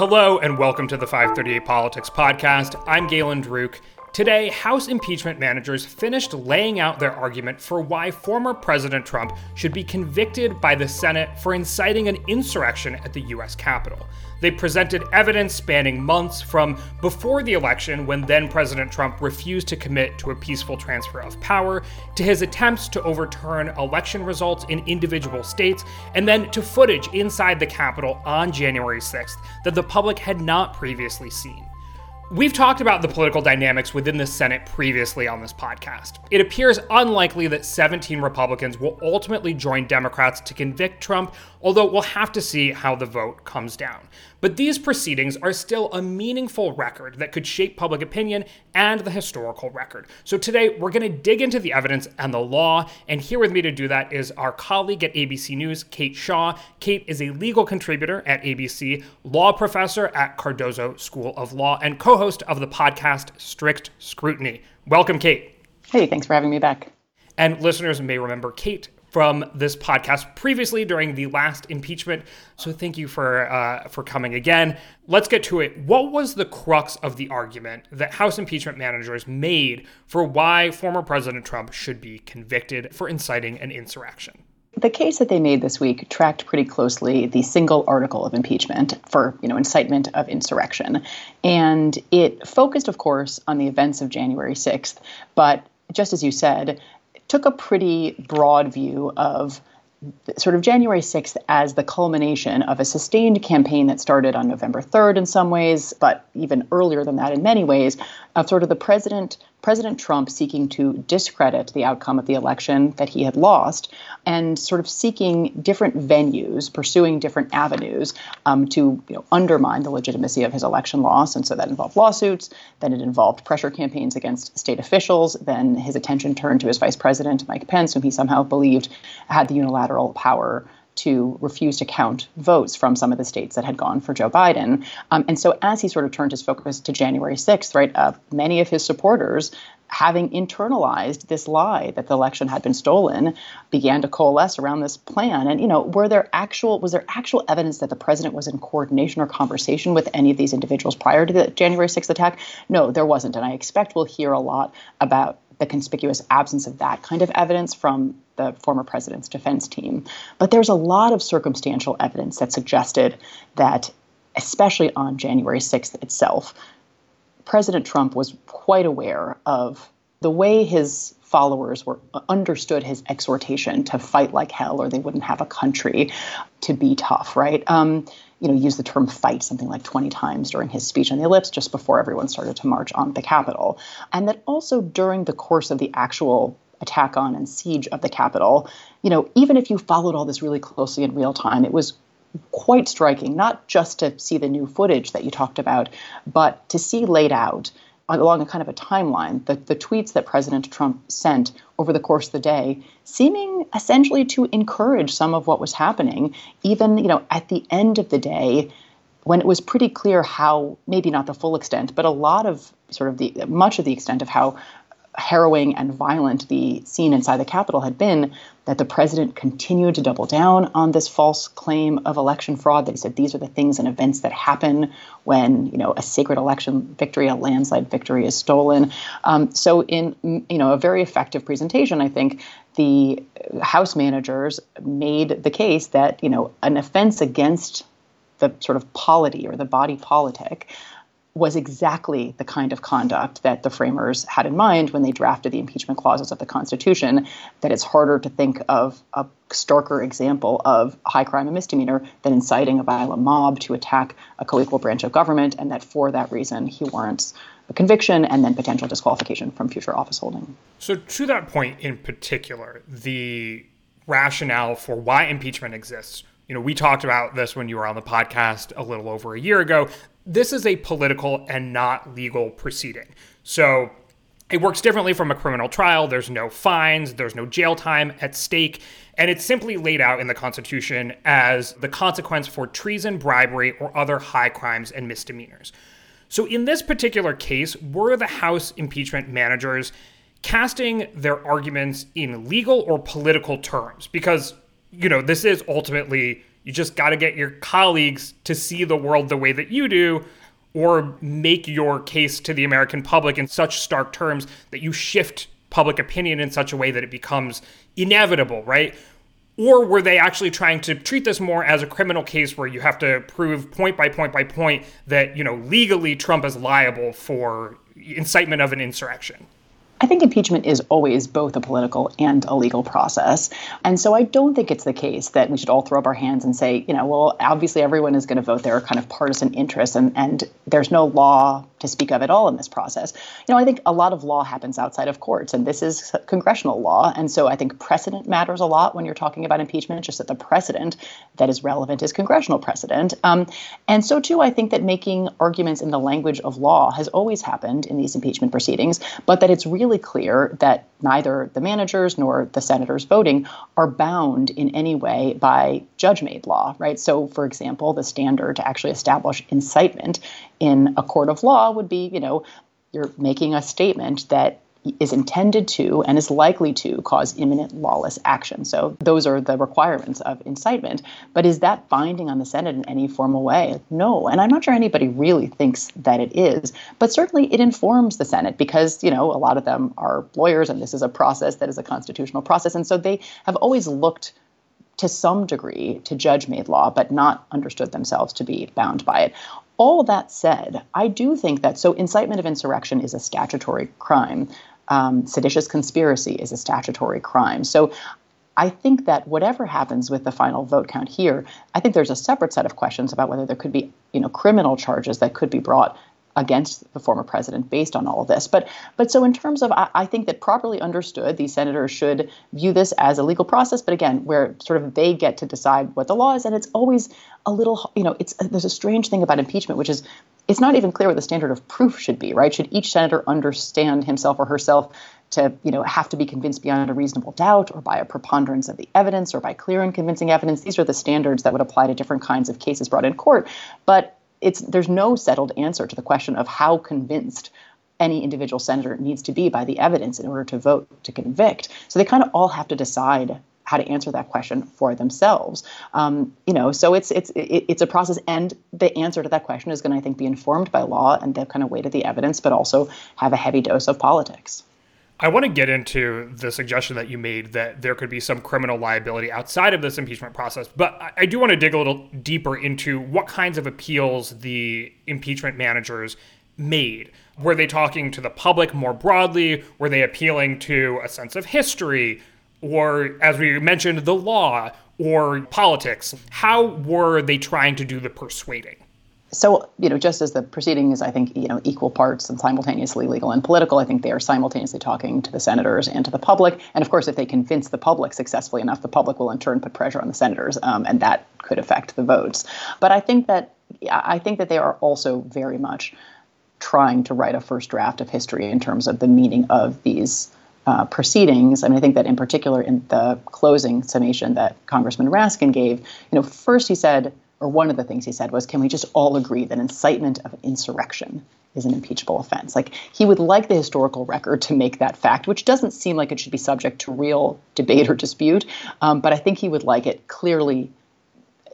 Hello, and welcome to the 538 Politics Podcast. I'm Galen Druke. Today, House impeachment managers finished laying out their argument for why former President Trump should be convicted by the Senate for inciting an insurrection at the U.S. Capitol. They presented evidence spanning months from before the election, when then President Trump refused to commit to a peaceful transfer of power, to his attempts to overturn election results in individual states, and then to footage inside the Capitol on January 6th that the public had not previously seen. We've talked about the political dynamics within the Senate previously on this podcast. It appears unlikely that 17 Republicans will ultimately join Democrats to convict Trump, although we'll have to see how the vote comes down. But these proceedings are still a meaningful record that could shape public opinion and the historical record. So today, we're going to dig into the evidence and the law. And here with me to do that is our colleague at ABC News, Kate Shaw. Kate is a legal contributor at ABC, law professor at Cardozo School of Law, and co host of the podcast Strict Scrutiny. Welcome, Kate. Hey, thanks for having me back. And listeners may remember Kate from this podcast previously during the last impeachment. So thank you for uh, for coming again. Let's get to it. What was the crux of the argument that House impeachment managers made for why former President Trump should be convicted for inciting an insurrection? The case that they made this week tracked pretty closely the single article of impeachment for, you know, incitement of insurrection. And it focused, of course, on the events of January 6th, but just as you said, took a pretty broad view of sort of January 6th as the culmination of a sustained campaign that started on November 3rd in some ways, but even earlier than that in many ways, of sort of the president President Trump seeking to discredit the outcome of the election that he had lost and sort of seeking different venues, pursuing different avenues um, to you know, undermine the legitimacy of his election loss. And so that involved lawsuits, then it involved pressure campaigns against state officials, then his attention turned to his vice president, Mike Pence, whom he somehow believed had the unilateral power to refuse to count votes from some of the states that had gone for Joe Biden. Um, and so, as he sort of turned his focus to January 6th, right, uh, many of his supporters, having internalized this lie that the election had been stolen, began to coalesce around this plan. And you know, were there actual was there actual evidence that the president was in coordination or conversation with any of these individuals prior to the January 6th attack? No, there wasn't. And I expect we'll hear a lot about the conspicuous absence of that kind of evidence from the former president's defense team. But there's a lot of circumstantial evidence that suggested that, especially on January 6th itself, President Trump was quite aware of the way his followers were understood his exhortation to fight like hell or they wouldn't have a country to be tough right um, you know used the term fight something like 20 times during his speech on the ellipse just before everyone started to march on the capitol. And that also during the course of the actual attack on and siege of the Capitol, you know, even if you followed all this really closely in real time, it was quite striking, not just to see the new footage that you talked about, but to see laid out along a kind of a timeline the, the tweets that President Trump sent over the course of the day, seeming essentially to encourage some of what was happening, even, you know, at the end of the day, when it was pretty clear how, maybe not the full extent, but a lot of sort of the much of the extent of how harrowing and violent the scene inside the Capitol had been, that the president continued to double down on this false claim of election fraud. That he said these are the things and events that happen when you know a sacred election victory, a landslide victory, is stolen. Um, so, in you know a very effective presentation, I think the House managers made the case that you know an offense against the sort of polity or the body politic was exactly the kind of conduct that the framers had in mind when they drafted the impeachment clauses of the Constitution. That it's harder to think of a starker example of high crime and misdemeanor than inciting a violent mob to attack a co equal branch of government, and that for that reason he warrants a conviction and then potential disqualification from future office holding. So, to that point in particular, the rationale for why impeachment exists you know, we talked about this when you were on the podcast a little over a year ago this is a political and not legal proceeding. So it works differently from a criminal trial. There's no fines, there's no jail time at stake, and it's simply laid out in the Constitution as the consequence for treason, bribery, or other high crimes and misdemeanors. So in this particular case, were the House impeachment managers casting their arguments in legal or political terms? Because, you know, this is ultimately You just got to get your colleagues to see the world the way that you do or make your case to the American public in such stark terms that you shift public opinion in such a way that it becomes inevitable, right? Or were they actually trying to treat this more as a criminal case where you have to prove point by point by point that, you know, legally Trump is liable for incitement of an insurrection? I think impeachment is always both a political and a legal process. And so I don't think it's the case that we should all throw up our hands and say, you know, well, obviously everyone is going to vote. their kind of partisan interests, and, and there's no law to speak of at all in this process. You know, I think a lot of law happens outside of courts, and this is congressional law. And so I think precedent matters a lot when you're talking about impeachment, just that the precedent that is relevant is congressional precedent. Um, and so, too, I think that making arguments in the language of law has always happened in these impeachment proceedings, but that it's really really clear that neither the managers nor the senators voting are bound in any way by judge made law, right? So, for example, the standard to actually establish incitement in a court of law would be, you know, you're making a statement that is intended to and is likely to cause imminent lawless action. So those are the requirements of incitement. But is that binding on the Senate in any formal way? No. And I'm not sure anybody really thinks that it is. But certainly it informs the Senate because, you know, a lot of them are lawyers and this is a process that is a constitutional process. And so they have always looked to some degree to judge made law, but not understood themselves to be bound by it. All that said, I do think that so incitement of insurrection is a statutory crime um, seditious conspiracy is a statutory crime. So I think that whatever happens with the final vote count here, I think there's a separate set of questions about whether there could be, you know, criminal charges that could be brought against the former president based on all of this. But but so in terms of I, I, think that properly understood, these senators should view this as a legal process. But again, where sort of they get to decide what the law is, and it's always a little you know it's there's a strange thing about impeachment, which is it's not even clear what the standard of proof should be, right? Should each senator understand himself or herself to you know have to be convinced beyond a reasonable doubt or by a preponderance of the evidence or by clear and convincing evidence these are the standards that would apply to different kinds of cases brought in court but it's there's no settled answer to the question of how convinced any individual senator needs to be by the evidence in order to vote to convict. So they kind of all have to decide how to answer that question for themselves. Um, you know, so it's it's it, it's a process, and the answer to that question is going to, I think, be informed by law and the kind of weight of the evidence, but also have a heavy dose of politics. I want to get into the suggestion that you made that there could be some criminal liability outside of this impeachment process, but I do want to dig a little deeper into what kinds of appeals the impeachment managers made. Were they talking to the public more broadly? Were they appealing to a sense of history? Or, as we mentioned, the law or politics? How were they trying to do the persuading? so you know just as the proceeding is i think you know equal parts and simultaneously legal and political i think they are simultaneously talking to the senators and to the public and of course if they convince the public successfully enough the public will in turn put pressure on the senators um, and that could affect the votes but i think that i think that they are also very much trying to write a first draft of history in terms of the meaning of these uh, proceedings. I mean, I think that in particular in the closing summation that Congressman Raskin gave, you know, first he said or one of the things he said was, can we just all agree that incitement of insurrection is an impeachable offense? Like he would like the historical record to make that fact, which doesn't seem like it should be subject to real debate or dispute, um, but I think he would like it clearly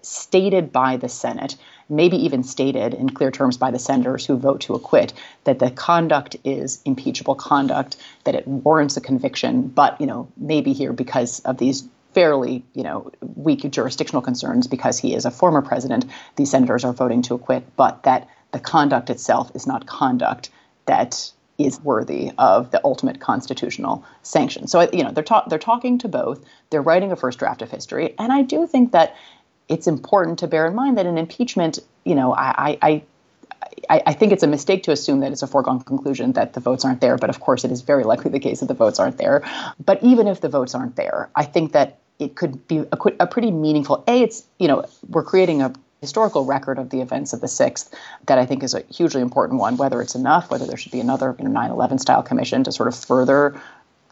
stated by the Senate, maybe even stated in clear terms by the senators who vote to acquit, that the conduct is impeachable conduct, that it warrants a conviction, but you know maybe here because of these fairly, you know, weak jurisdictional concerns because he is a former president. These senators are voting to acquit, but that the conduct itself is not conduct that is worthy of the ultimate constitutional sanction. So, you know, they're ta- they're talking to both. They're writing a first draft of history, and I do think that it's important to bear in mind that an impeachment, you know, I, I I, I, think it's a mistake to assume that it's a foregone conclusion that the votes aren't there, but of course it is very likely the case that the votes aren't there. But even if the votes aren't there, I think that it could be a, a pretty meaningful. A, it's you know we're creating a historical record of the events of the 6th that I think is a hugely important one. Whether it's enough, whether there should be another you know, 9/11 style commission to sort of further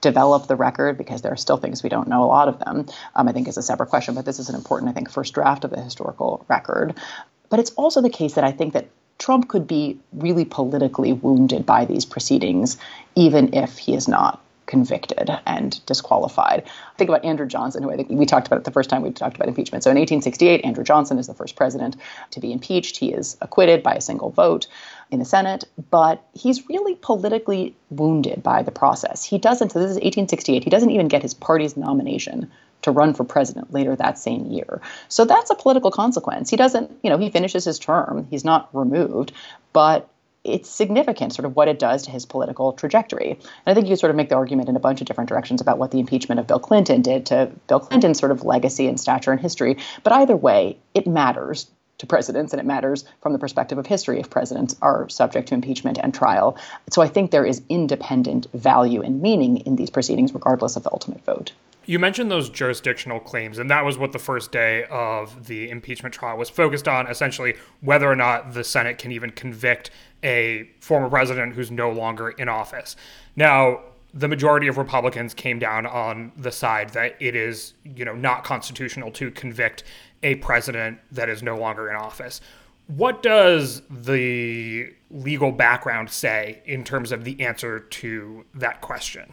develop the record because there are still things we don't know a lot of them um, i think is a separate question but this is an important i think first draft of the historical record but it's also the case that i think that trump could be really politically wounded by these proceedings even if he is not convicted and disqualified. Think about Andrew Johnson, who I think we talked about it the first time we talked about impeachment. So in 1868, Andrew Johnson is the first president to be impeached. He is acquitted by a single vote in the Senate, but he's really politically wounded by the process. He doesn't, so this is 1868, he doesn't even get his party's nomination to run for president later that same year. So that's a political consequence. He doesn't, you know, he finishes his term, he's not removed, but it's significant, sort of what it does to his political trajectory. And I think you sort of make the argument in a bunch of different directions about what the impeachment of Bill Clinton did to Bill Clinton's sort of legacy and stature in history. But either way, it matters to presidents, and it matters from the perspective of history if presidents are subject to impeachment and trial. So I think there is independent value and meaning in these proceedings, regardless of the ultimate vote. You mentioned those jurisdictional claims, and that was what the first day of the impeachment trial was focused on essentially whether or not the Senate can even convict a former president who's no longer in office. Now, the majority of Republicans came down on the side that it is, you know, not constitutional to convict a president that is no longer in office. What does the legal background say in terms of the answer to that question?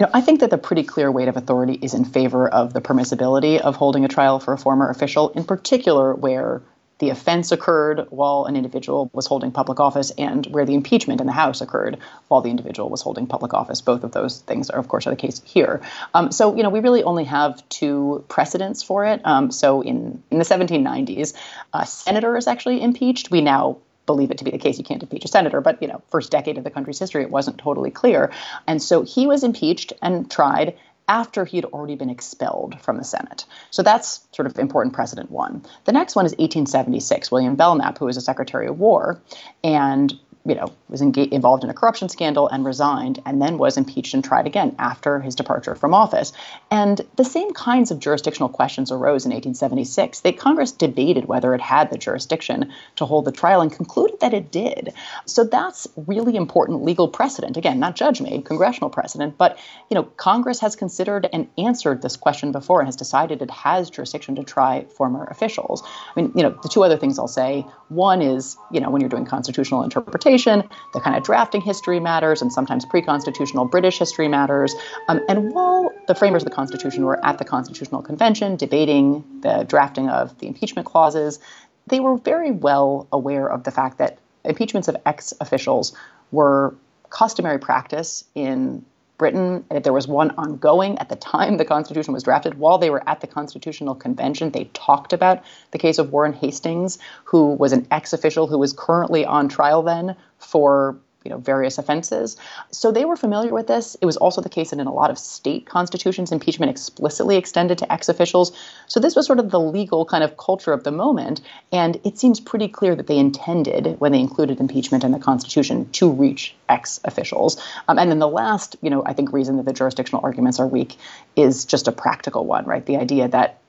You know, I think that the pretty clear weight of authority is in favor of the permissibility of holding a trial for a former official, in particular where the offense occurred while an individual was holding public office and where the impeachment in the House occurred while the individual was holding public office. Both of those things are, of course, are the case here. Um, so, you know, we really only have two precedents for it. Um, so, in, in the 1790s, a senator is actually impeached. We now believe it to be the case. You can't impeach a senator, but you know, first decade of the country's history, it wasn't totally clear. And so he was impeached and tried after he had already been expelled from the Senate. So that's sort of important precedent one. The next one is 1876. William Belknap, who was a Secretary of War, and you know, was involved in a corruption scandal and resigned, and then was impeached and tried again after his departure from office. And the same kinds of jurisdictional questions arose in 1876. The Congress debated whether it had the jurisdiction to hold the trial and concluded that it did. So that's really important legal precedent. Again, not judge-made, congressional precedent, but you know, Congress has considered and answered this question before and has decided it has jurisdiction to try former officials. I mean, you know, the two other things I'll say. One is, you know, when you're doing constitutional interpretation the kind of drafting history matters, and sometimes pre constitutional British history matters. Um, and while the framers of the Constitution were at the Constitutional Convention debating the drafting of the impeachment clauses, they were very well aware of the fact that impeachments of ex officials were customary practice in Britain. There was one ongoing at the time the Constitution was drafted. While they were at the Constitutional Convention, they talked about the case of Warren Hastings, who was an ex official who was currently on trial then for you know various offenses. So they were familiar with this. It was also the case that in a lot of state constitutions, impeachment explicitly extended to ex-officials. So this was sort of the legal kind of culture of the moment, and it seems pretty clear that they intended when they included impeachment in the Constitution to reach ex-officials. Um, and then the last, you know, I think reason that the jurisdictional arguments are weak is just a practical one, right? The idea that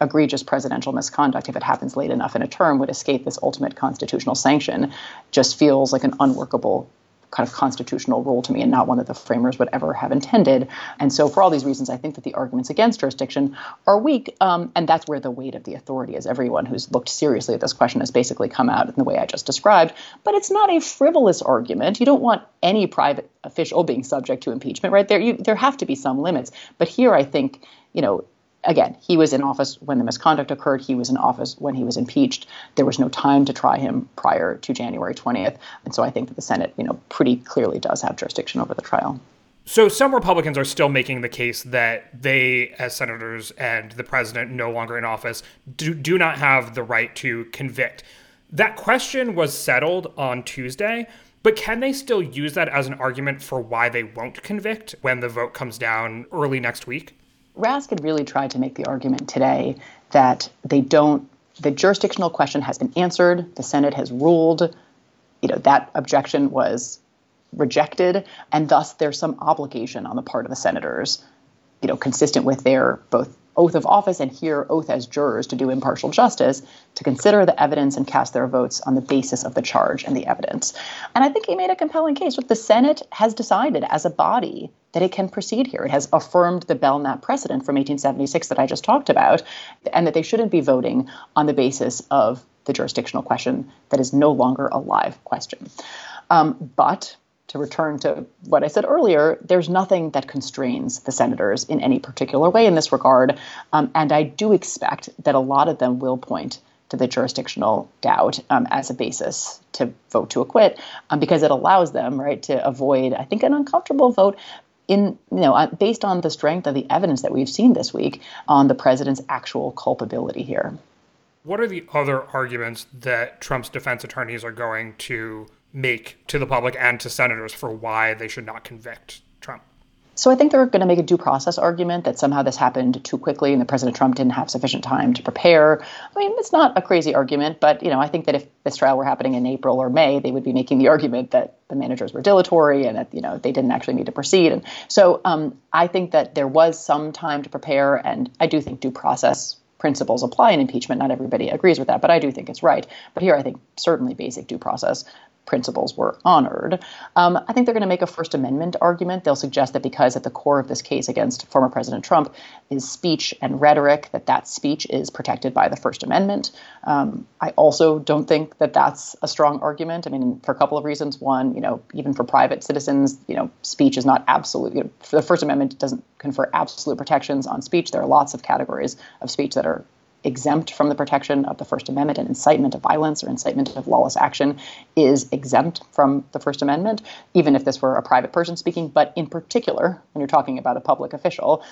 egregious presidential misconduct, if it happens late enough in a term, would escape this ultimate constitutional sanction just feels like an unworkable kind of constitutional rule to me and not one that the framers would ever have intended. And so, for all these reasons, I think that the arguments against jurisdiction are weak. Um, and that's where the weight of the authority is. Everyone who's looked seriously at this question has basically come out in the way I just described. But it's not a frivolous argument. You don't want any private official being subject to impeachment, right? There, you, there have to be some limits. But here, I think, you know, again, he was in office when the misconduct occurred. He was in office when he was impeached. There was no time to try him prior to January 20th. And so I think that the Senate, you know, pretty clearly does have jurisdiction over the trial. So some Republicans are still making the case that they, as senators and the president no longer in office, do, do not have the right to convict. That question was settled on Tuesday, but can they still use that as an argument for why they won't convict when the vote comes down early next week? Raskin really tried to make the argument today that they don't, the jurisdictional question has been answered, the Senate has ruled, you know, that objection was rejected, and thus there's some obligation on the part of the senators, you know, consistent with their both oath of office and here oath as jurors to do impartial justice to consider the evidence and cast their votes on the basis of the charge and the evidence. And I think he made a compelling case. Look, the Senate has decided as a body that it can proceed here. It has affirmed the Belknap precedent from 1876 that I just talked about, and that they shouldn't be voting on the basis of the jurisdictional question that is no longer a live question. Um, but to return to what I said earlier, there's nothing that constrains the senators in any particular way in this regard. Um, and I do expect that a lot of them will point to the jurisdictional doubt um, as a basis to vote to acquit um, because it allows them, right, to avoid, I think, an uncomfortable vote in you know uh, based on the strength of the evidence that we've seen this week on the president's actual culpability here. What are the other arguments that Trump's defense attorneys are going to make to the public and to senators for why they should not convict Trump? So I think they're going to make a due process argument that somehow this happened too quickly and that President Trump didn't have sufficient time to prepare. I mean, it's not a crazy argument, but you know, I think that if this trial were happening in April or May, they would be making the argument that the managers were dilatory and that you know they didn't actually need to proceed. And so um, I think that there was some time to prepare, and I do think due process principles apply in impeachment. Not everybody agrees with that, but I do think it's right. But here, I think certainly basic due process principles were honored. Um, I think they're going to make a First Amendment argument. They'll suggest that because at the core of this case against former President Trump is speech and rhetoric, that that speech is protected by the First Amendment. Um, I also don't think that that's a strong argument. I mean, for a couple of reasons. One, you know, even for private citizens, you know, speech is not absolute. You know, the First Amendment doesn't confer absolute protections on speech. There are lots of categories of speech that are exempt from the protection of the First Amendment, and incitement of violence or incitement of lawless action is exempt from the First Amendment, even if this were a private person speaking. But in particular, when you're talking about a public official,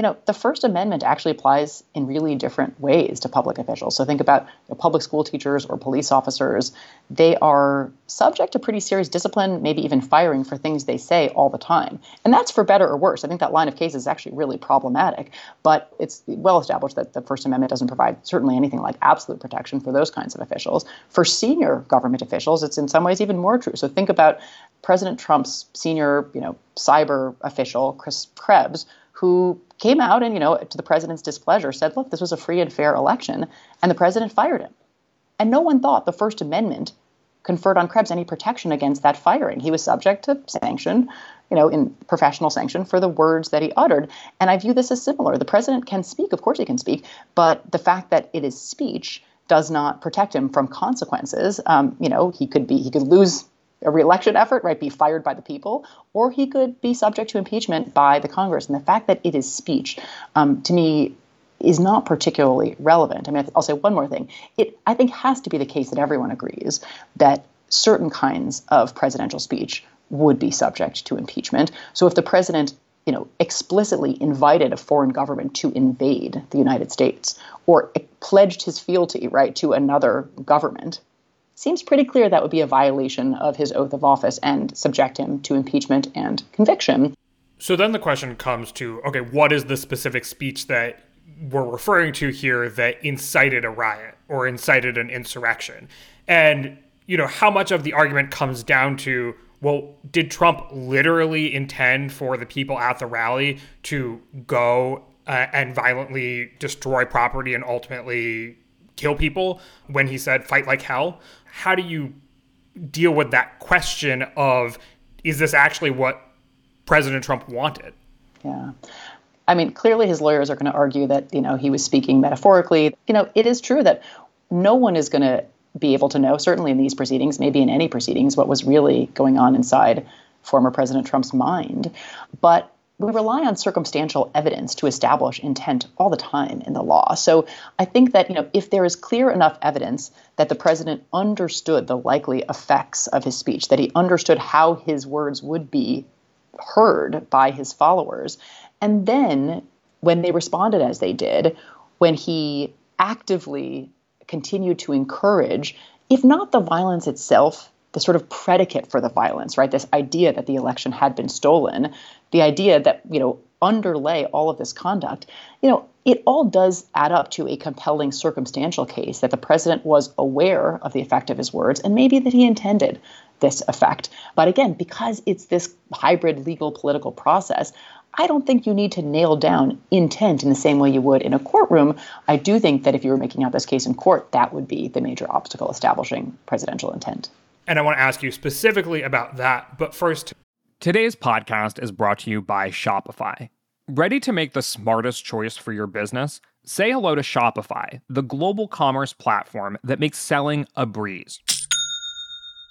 you know, the First Amendment actually applies in really different ways to public officials. So think about you know, public school teachers or police officers. They are subject to pretty serious discipline, maybe even firing for things they say all the time. And that's for better or worse. I think that line of cases is actually really problematic. But it's well established that the First Amendment doesn't provide certainly anything like absolute protection for those kinds of officials. For senior government officials, it's in some ways even more true. So think about President Trump's senior, you know, cyber official, Chris Krebs, who came out and, you know, to the president's displeasure said, look, this was a free and fair election. And the president fired him. And no one thought the First Amendment conferred on Krebs any protection against that firing. He was subject to sanction, you know, in professional sanction for the words that he uttered. And I view this as similar. The president can speak, of course he can speak, but the fact that it is speech does not protect him from consequences. Um, you know, he could be he could lose a reelection effort, right, be fired by the people, or he could be subject to impeachment by the Congress. And the fact that it is speech, um, to me, is not particularly relevant. I mean, I'll say one more thing. It, I think, has to be the case that everyone agrees that certain kinds of presidential speech would be subject to impeachment. So if the president you know, explicitly invited a foreign government to invade the United States or pledged his fealty, right, to another government, seems pretty clear that would be a violation of his oath of office and subject him to impeachment and conviction. So then the question comes to okay, what is the specific speech that we're referring to here that incited a riot or incited an insurrection? And, you know, how much of the argument comes down to well, did Trump literally intend for the people at the rally to go uh, and violently destroy property and ultimately kill people when he said fight like hell? how do you deal with that question of is this actually what President Trump wanted? Yeah. I mean, clearly his lawyers are going to argue that, you know, he was speaking metaphorically. You know, it is true that no one is going to be able to know, certainly in these proceedings, maybe in any proceedings, what was really going on inside former President Trump's mind. But we rely on circumstantial evidence to establish intent all the time in the law. So I think that you know if there is clear enough evidence that the president understood the likely effects of his speech, that he understood how his words would be heard by his followers, and then when they responded as they did, when he actively continued to encourage, if not the violence itself, the sort of predicate for the violence, right? This idea that the election had been stolen, the idea that, you know, underlay all of this conduct, you know, it all does add up to a compelling circumstantial case that the president was aware of the effect of his words and maybe that he intended this effect. But again, because it's this hybrid legal political process, I don't think you need to nail down intent in the same way you would in a courtroom. I do think that if you were making out this case in court, that would be the major obstacle establishing presidential intent. And I want to ask you specifically about that. But first, today's podcast is brought to you by Shopify. Ready to make the smartest choice for your business? Say hello to Shopify, the global commerce platform that makes selling a breeze.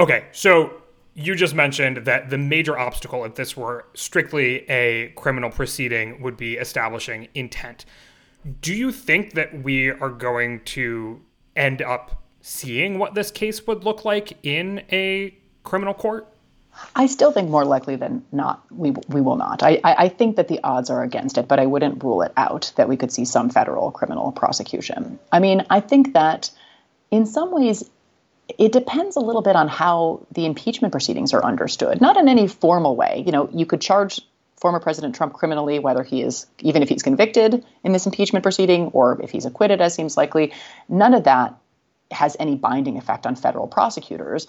Okay, so you just mentioned that the major obstacle, if this were strictly a criminal proceeding, would be establishing intent. Do you think that we are going to end up seeing what this case would look like in a criminal court? I still think more likely than not we we will not. I, I think that the odds are against it, but I wouldn't rule it out that we could see some federal criminal prosecution. I mean, I think that in some ways it depends a little bit on how the impeachment proceedings are understood. Not in any formal way. You know, you could charge former President Trump criminally, whether he is, even if he's convicted in this impeachment proceeding or if he's acquitted, as seems likely. None of that has any binding effect on federal prosecutors.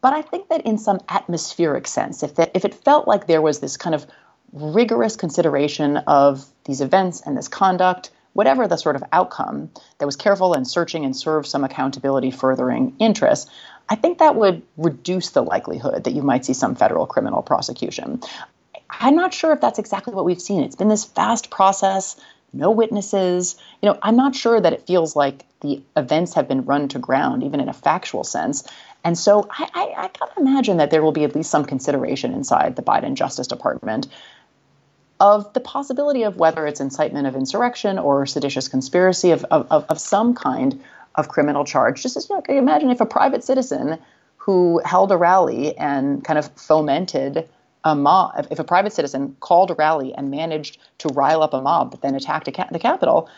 But I think that in some atmospheric sense, if that if it felt like there was this kind of rigorous consideration of these events and this conduct, whatever the sort of outcome that was careful and searching and served some accountability furthering interest, I think that would reduce the likelihood that you might see some federal criminal prosecution. I'm not sure if that's exactly what we've seen. It's been this fast process, no witnesses. You know, I'm not sure that it feels like the events have been run to ground, even in a factual sense. And so I, I, I gotta imagine that there will be at least some consideration inside the Biden Justice Department of the possibility of whether it's incitement of insurrection or seditious conspiracy of, of, of some kind of criminal charge. Just as you know, imagine if a private citizen who held a rally and kind of fomented a mob, if a private citizen called a rally and managed to rile up a mob but then attacked ca- the Capitol,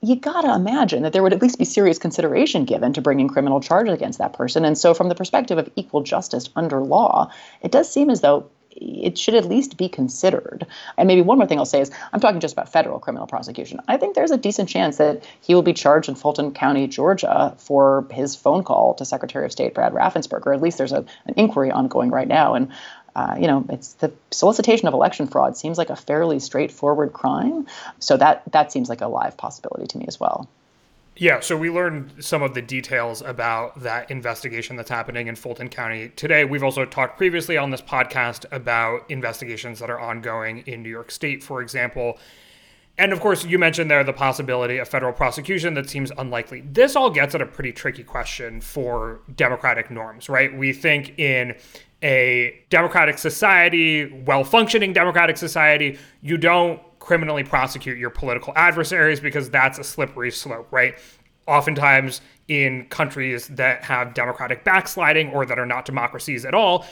you got to imagine that there would at least be serious consideration given to bringing criminal charges against that person. And so, from the perspective of equal justice under law, it does seem as though it should at least be considered. And maybe one more thing I'll say is I'm talking just about federal criminal prosecution. I think there's a decent chance that he will be charged in Fulton County, Georgia, for his phone call to Secretary of State Brad Raffensperger. Or at least there's a, an inquiry ongoing right now. And uh, you know, it's the solicitation of election fraud seems like a fairly straightforward crime. So that that seems like a live possibility to me as well. Yeah, so we learned some of the details about that investigation that's happening in Fulton County today. We've also talked previously on this podcast about investigations that are ongoing in New York State, for example. And of course, you mentioned there the possibility of federal prosecution that seems unlikely. This all gets at a pretty tricky question for democratic norms, right? We think in a democratic society, well functioning democratic society, you don't criminally prosecute your political adversaries because that's a slippery slope, right? Oftentimes, in countries that have democratic backsliding or that are not democracies at all,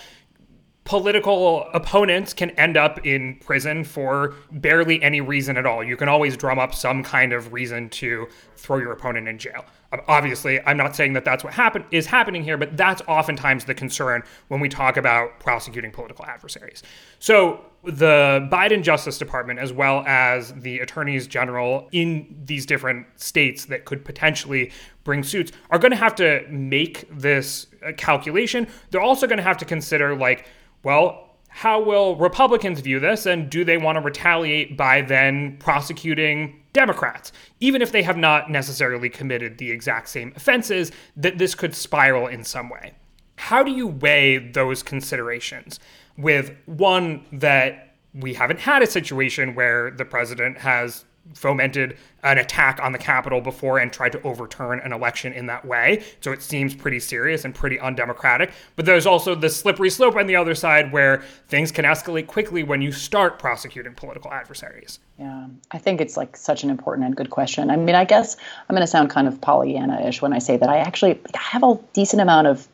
political opponents can end up in prison for barely any reason at all. You can always drum up some kind of reason to throw your opponent in jail. Obviously, I'm not saying that that's what happen- is happening here, but that's oftentimes the concern when we talk about prosecuting political adversaries. So, the Biden Justice Department, as well as the attorneys general in these different states that could potentially bring suits, are going to have to make this uh, calculation. They're also going to have to consider, like, well, how will Republicans view this, and do they want to retaliate by then prosecuting Democrats, even if they have not necessarily committed the exact same offenses, that this could spiral in some way? How do you weigh those considerations with one that we haven't had a situation where the president has fomented an attack on the Capitol before and tried to overturn an election in that way. So it seems pretty serious and pretty undemocratic. But there's also the slippery slope on the other side where things can escalate quickly when you start prosecuting political adversaries. Yeah, I think it's like such an important and good question. I mean, I guess I'm going to sound kind of Pollyanna-ish when I say that I actually I have a decent amount of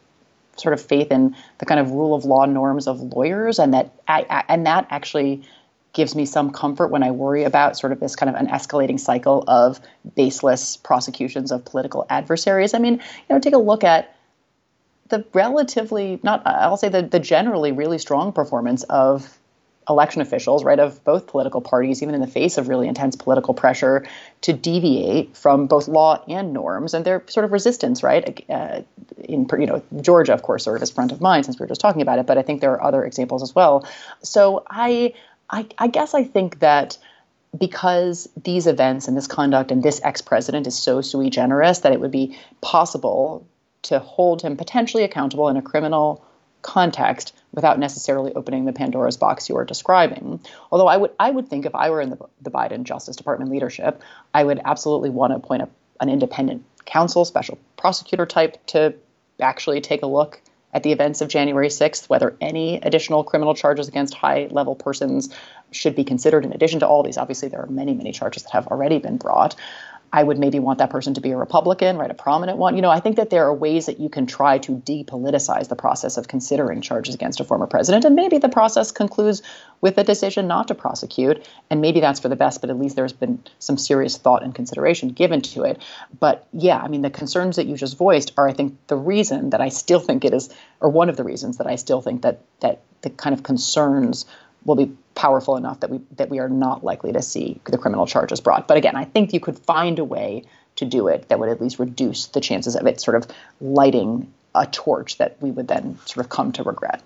sort of faith in the kind of rule of law norms of lawyers, and that I, and that actually gives me some comfort when I worry about sort of this kind of an escalating cycle of baseless prosecutions of political adversaries. I mean, you know, take a look at the relatively not I'll say the the generally really strong performance of election officials, right, of both political parties, even in the face of really intense political pressure, to deviate from both law and norms, and their sort of resistance, right? Uh, in you know Georgia, of course, sort of is front of mind since we were just talking about it, but I think there are other examples as well. So I I, I guess I think that because these events and this conduct and this ex president is so sui generis that it would be possible to hold him potentially accountable in a criminal context without necessarily opening the Pandora's box you are describing. Although I would I would think if I were in the, the Biden Justice Department leadership, I would absolutely want to appoint a, an independent counsel, special prosecutor type to actually take a look at the events of January 6th, whether any additional criminal charges against high level persons should be considered in addition to all these. Obviously, there are many, many charges that have already been brought. I would maybe want that person to be a Republican, right? A prominent one. You know, I think that there are ways that you can try to depoliticize the process of considering charges against a former president. And maybe the process concludes with a decision not to prosecute. And maybe that's for the best, but at least there's been some serious thought and consideration given to it. But yeah, I mean, the concerns that you just voiced are, I think, the reason that I still think it is, or one of the reasons that I still think that that the kind of concerns will be powerful enough that we that we are not likely to see the criminal charges brought. But again, I think you could find a way to do it that would at least reduce the chances of it sort of lighting a torch that we would then sort of come to regret.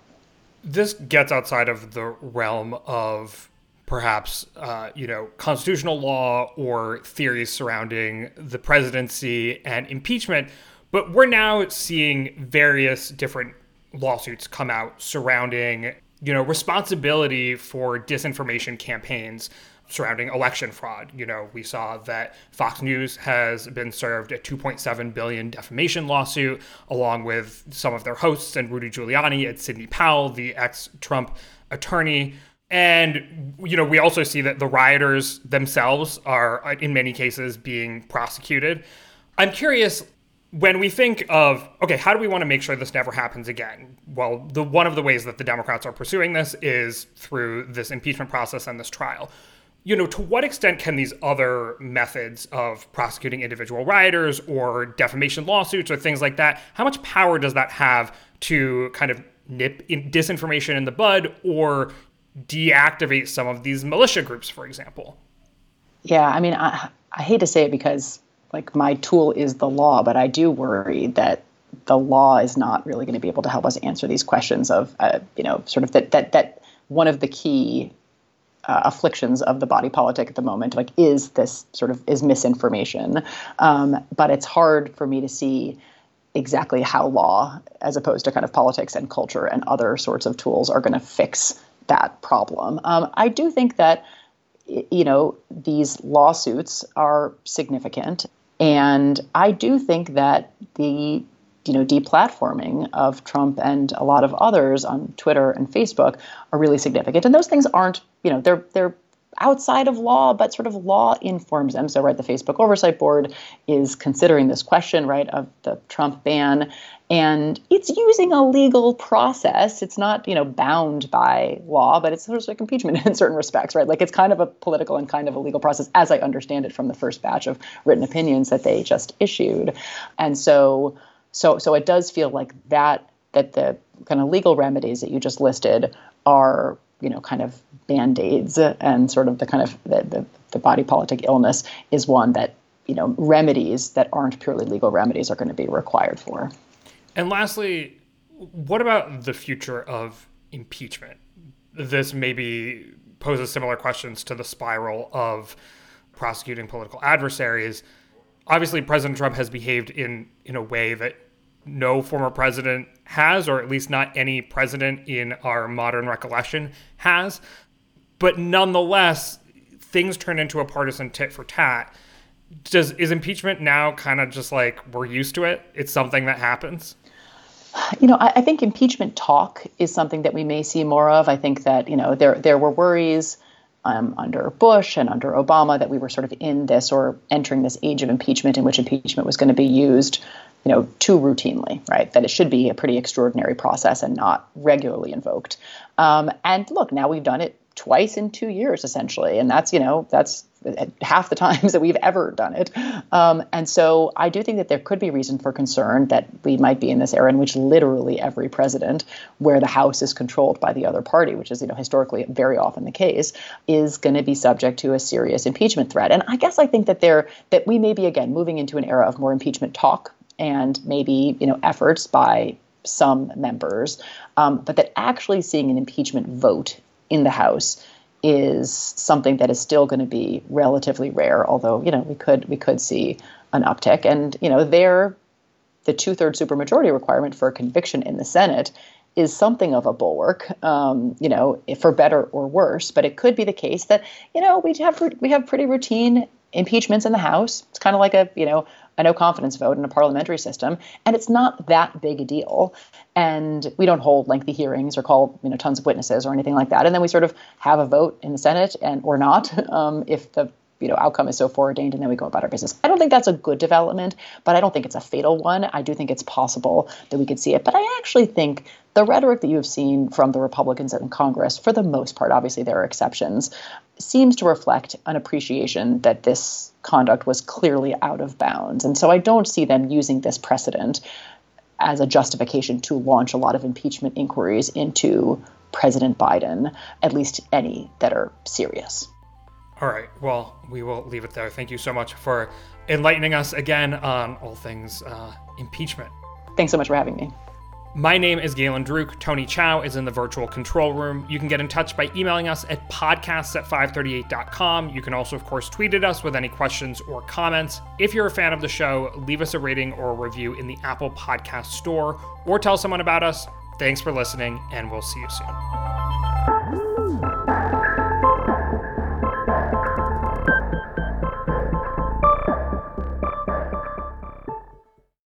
This gets outside of the realm of perhaps uh, you know constitutional law or theories surrounding the presidency and impeachment, but we're now seeing various different lawsuits come out surrounding you know, responsibility for disinformation campaigns surrounding election fraud. You know, we saw that Fox News has been served a 2.7 billion defamation lawsuit, along with some of their hosts and Rudy Giuliani and Sidney Powell, the ex-Trump attorney. And you know, we also see that the rioters themselves are, in many cases, being prosecuted. I'm curious when we think of okay how do we want to make sure this never happens again? Well the one of the ways that the democrats are pursuing this is through this impeachment process and this trial. You know to what extent can these other methods of prosecuting individual rioters or defamation lawsuits or things like that how much power does that have to kind of nip in disinformation in the bud or deactivate some of these militia groups for example? Yeah i mean i, I hate to say it because like my tool is the law, but I do worry that the law is not really going to be able to help us answer these questions of, uh, you know, sort of that that that one of the key uh, afflictions of the body politic at the moment, like is this sort of is misinformation. Um, but it's hard for me to see exactly how law, as opposed to kind of politics and culture and other sorts of tools, are going to fix that problem. Um, I do think that you know these lawsuits are significant and I do think that the you know deplatforming of Trump and a lot of others on Twitter and Facebook are really significant. And those things aren't you know they're they're outside of law, but sort of law informs them. So, right, the Facebook Oversight Board is considering this question, right, of the Trump ban, and it's using a legal process. It's not, you know, bound by law, but it's sort of like impeachment in certain respects, right? Like it's kind of a political and kind of a legal process, as I understand it from the first batch of written opinions that they just issued, and so, so, so it does feel like that that the kind of legal remedies that you just listed are you know kind of band-aids and sort of the kind of the, the, the body politic illness is one that you know remedies that aren't purely legal remedies are going to be required for and lastly what about the future of impeachment this maybe poses similar questions to the spiral of prosecuting political adversaries. Obviously, President Trump has behaved in, in a way that no former president has, or at least not any president in our modern recollection has. But nonetheless, things turn into a partisan tit for tat. Does is impeachment now kind of just like we're used to it? It's something that happens. You know, I, I think impeachment talk is something that we may see more of. I think that you know there there were worries um, under Bush and under Obama that we were sort of in this or entering this age of impeachment in which impeachment was going to be used, you know, too routinely, right? That it should be a pretty extraordinary process and not regularly invoked. Um, and look, now we've done it twice in two years essentially and that's you know that's half the times that we've ever done it um, and so i do think that there could be reason for concern that we might be in this era in which literally every president where the house is controlled by the other party which is you know historically very often the case is going to be subject to a serious impeachment threat and i guess i think that there that we may be again moving into an era of more impeachment talk and maybe you know efforts by some members, um, but that actually seeing an impeachment vote in the House is something that is still going to be relatively rare. Although you know we could we could see an uptick, and you know there, the two thirds supermajority requirement for a conviction in the Senate is something of a bulwark, um, you know, for better or worse. But it could be the case that you know we have we have pretty routine impeachments in the House. It's kind of like a you know a no confidence vote in a parliamentary system, and it's not that big a deal. And we don't hold lengthy hearings or call you know tons of witnesses or anything like that. And then we sort of have a vote in the Senate and or not um, if the you know outcome is so foreordained and then we go about our business. I don't think that's a good development, but I don't think it's a fatal one. I do think it's possible that we could see it. But I actually think the rhetoric that you have seen from the Republicans in Congress, for the most part, obviously there are exceptions, seems to reflect an appreciation that this conduct was clearly out of bounds. And so I don't see them using this precedent as a justification to launch a lot of impeachment inquiries into President Biden, at least any that are serious. All right. Well, we will leave it there. Thank you so much for enlightening us again on all things uh, impeachment. Thanks so much for having me. My name is Galen Druke. Tony Chow is in the virtual control room. You can get in touch by emailing us at podcasts at 538.com. You can also, of course, tweet at us with any questions or comments. If you're a fan of the show, leave us a rating or a review in the Apple Podcast Store or tell someone about us. Thanks for listening, and we'll see you soon.